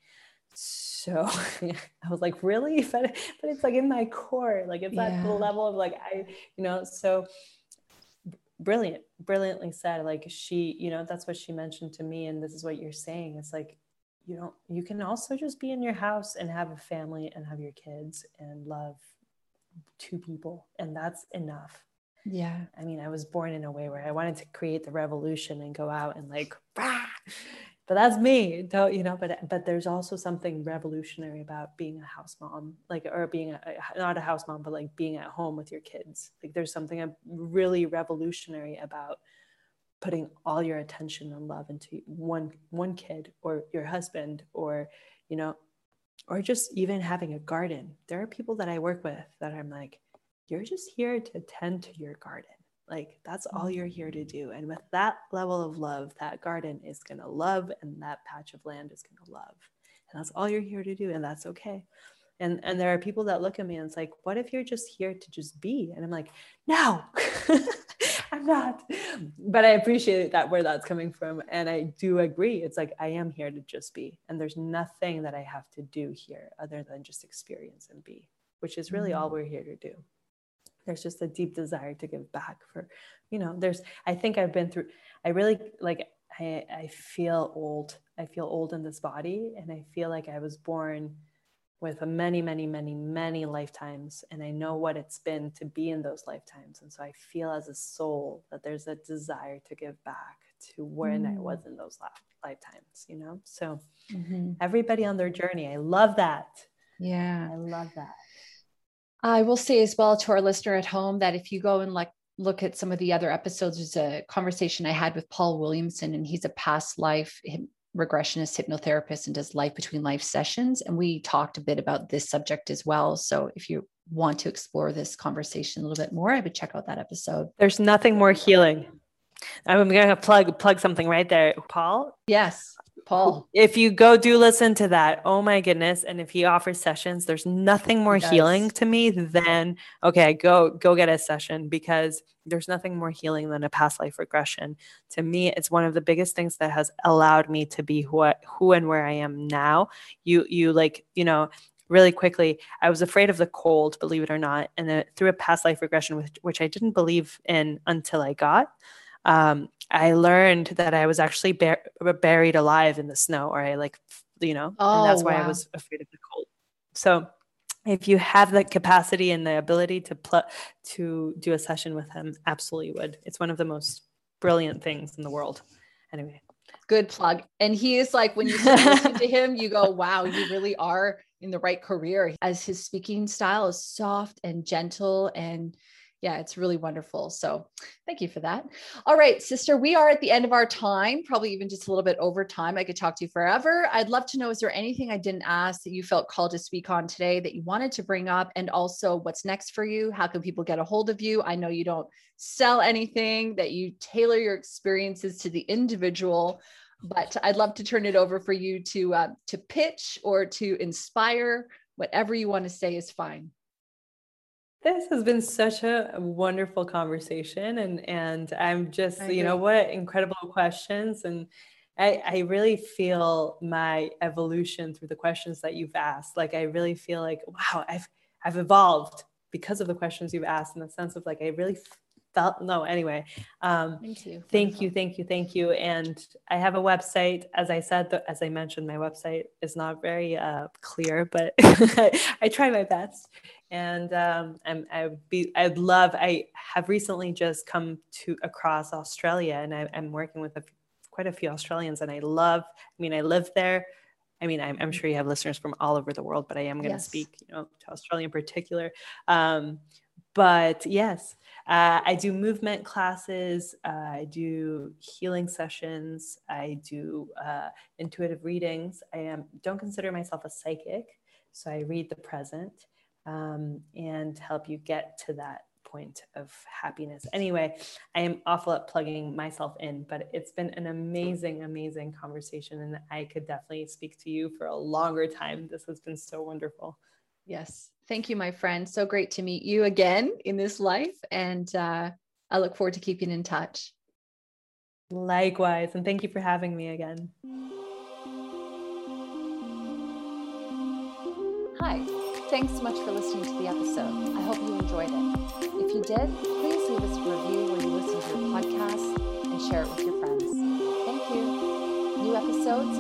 So i was like really? But, but it's like in my core like it's yeah. at the level of like i you know so brilliant brilliantly said like she you know that's what she mentioned to me and this is what you're saying. It's like you don't you can also just be in your house and have a family and have your kids and love two people and that's enough yeah. I mean, I was born in a way where I wanted to create the revolution and go out and like, but that's me, don't you know? But but there's also something revolutionary about being a house mom, like or being a, not a house mom, but like being at home with your kids. Like there's something really revolutionary about putting all your attention and love into one one kid or your husband or you know or just even having a garden. There are people that I work with that I'm like you're just here to tend to your garden. Like that's all you're here to mm. do. And with that level of love, that garden is going to love and that patch of land is going to love. And that's all you're here to do. And that's okay. And, and there are people that look at me and it's like, what if you're just here to just be? And I'm like, no, I'm not. But I appreciate that where that's coming from. And I do agree. It's like, I am here to just be. And there's nothing that I have to do here other than just experience and be, which is really all we're here to do there's just a deep desire to give back for you know there's i think i've been through i really like i i feel old i feel old in this body and i feel like i was born with many many many many lifetimes and i know what it's been to be in those lifetimes and so i feel as a soul that there's a desire to give back to when mm. i was in those lifetimes you know so mm-hmm. everybody on their journey i love that yeah i love that I will say as well to our listener at home that if you go and like look at some of the other episodes, there's a conversation I had with Paul Williamson, and he's a past life regressionist hypnotherapist and does life between life sessions. And we talked a bit about this subject as well. So if you want to explore this conversation a little bit more, I would check out that episode. There's nothing more healing. I'm going to plug plug something right there, Paul. Yes. Paul. If you go do listen to that, oh my goodness. And if he offers sessions, there's nothing more healing to me than okay, go go get a session because there's nothing more healing than a past life regression. To me, it's one of the biggest things that has allowed me to be who I, who and where I am now. You you like, you know, really quickly, I was afraid of the cold, believe it or not. And then through a past life regression, which, which I didn't believe in until I got, um, I learned that I was actually bur- buried alive in the snow, or I like, you know, oh, and that's why wow. I was afraid of the cold. So, if you have the capacity and the ability to pl- to do a session with him, absolutely would. It's one of the most brilliant things in the world. Anyway, good plug. And he is like when you listen to him, you go, "Wow, you really are in the right career." As his speaking style is soft and gentle and yeah, it's really wonderful. So thank you for that. All right, sister, we are at the end of our time, probably even just a little bit over time. I could talk to you forever. I'd love to know is there anything I didn't ask that you felt called to speak on today that you wanted to bring up? And also, what's next for you? How can people get a hold of you? I know you don't sell anything, that you tailor your experiences to the individual. But I'd love to turn it over for you to uh, to pitch or to inspire. Whatever you want to say is fine. This has been such a wonderful conversation and and I'm just you know what incredible questions and I, I really feel my evolution through the questions that you've asked. Like I really feel like wow, I've I've evolved because of the questions you've asked in the sense of like I really felt no anyway um thank you thank you thank you thank you and i have a website. As i said the, as i mentioned my website is not very uh, clear but I, try my best and um, I'm, I would be, I'd love, I have recently just come to across Australia and I, am working with a, quite a few Australians and I love, I mean, I live there. I mean, I'm, I'm, sure you have listeners from all over the world, but I am going to yes. speak, you know, to Australia in particular. Um, but yes, uh, I do movement classes. Uh, I do healing sessions. I do uh, intuitive readings. I am don't consider myself a psychic, so I read the present um, and help you get to that point of happiness. Anyway, I am awful at plugging myself in, but it's been an amazing, amazing conversation. And I could definitely speak to you for a longer time. This has been so wonderful. Yes. Thank you, my friend. So great to meet you again in this life. And uh, I look forward to keeping in touch. Likewise. And thank you for having me again. Hi. Thanks so much for listening to the episode. I hope you enjoyed it. If you did, please leave us a review where you listen to your podcast and share it with your friends. Thank you. New episodes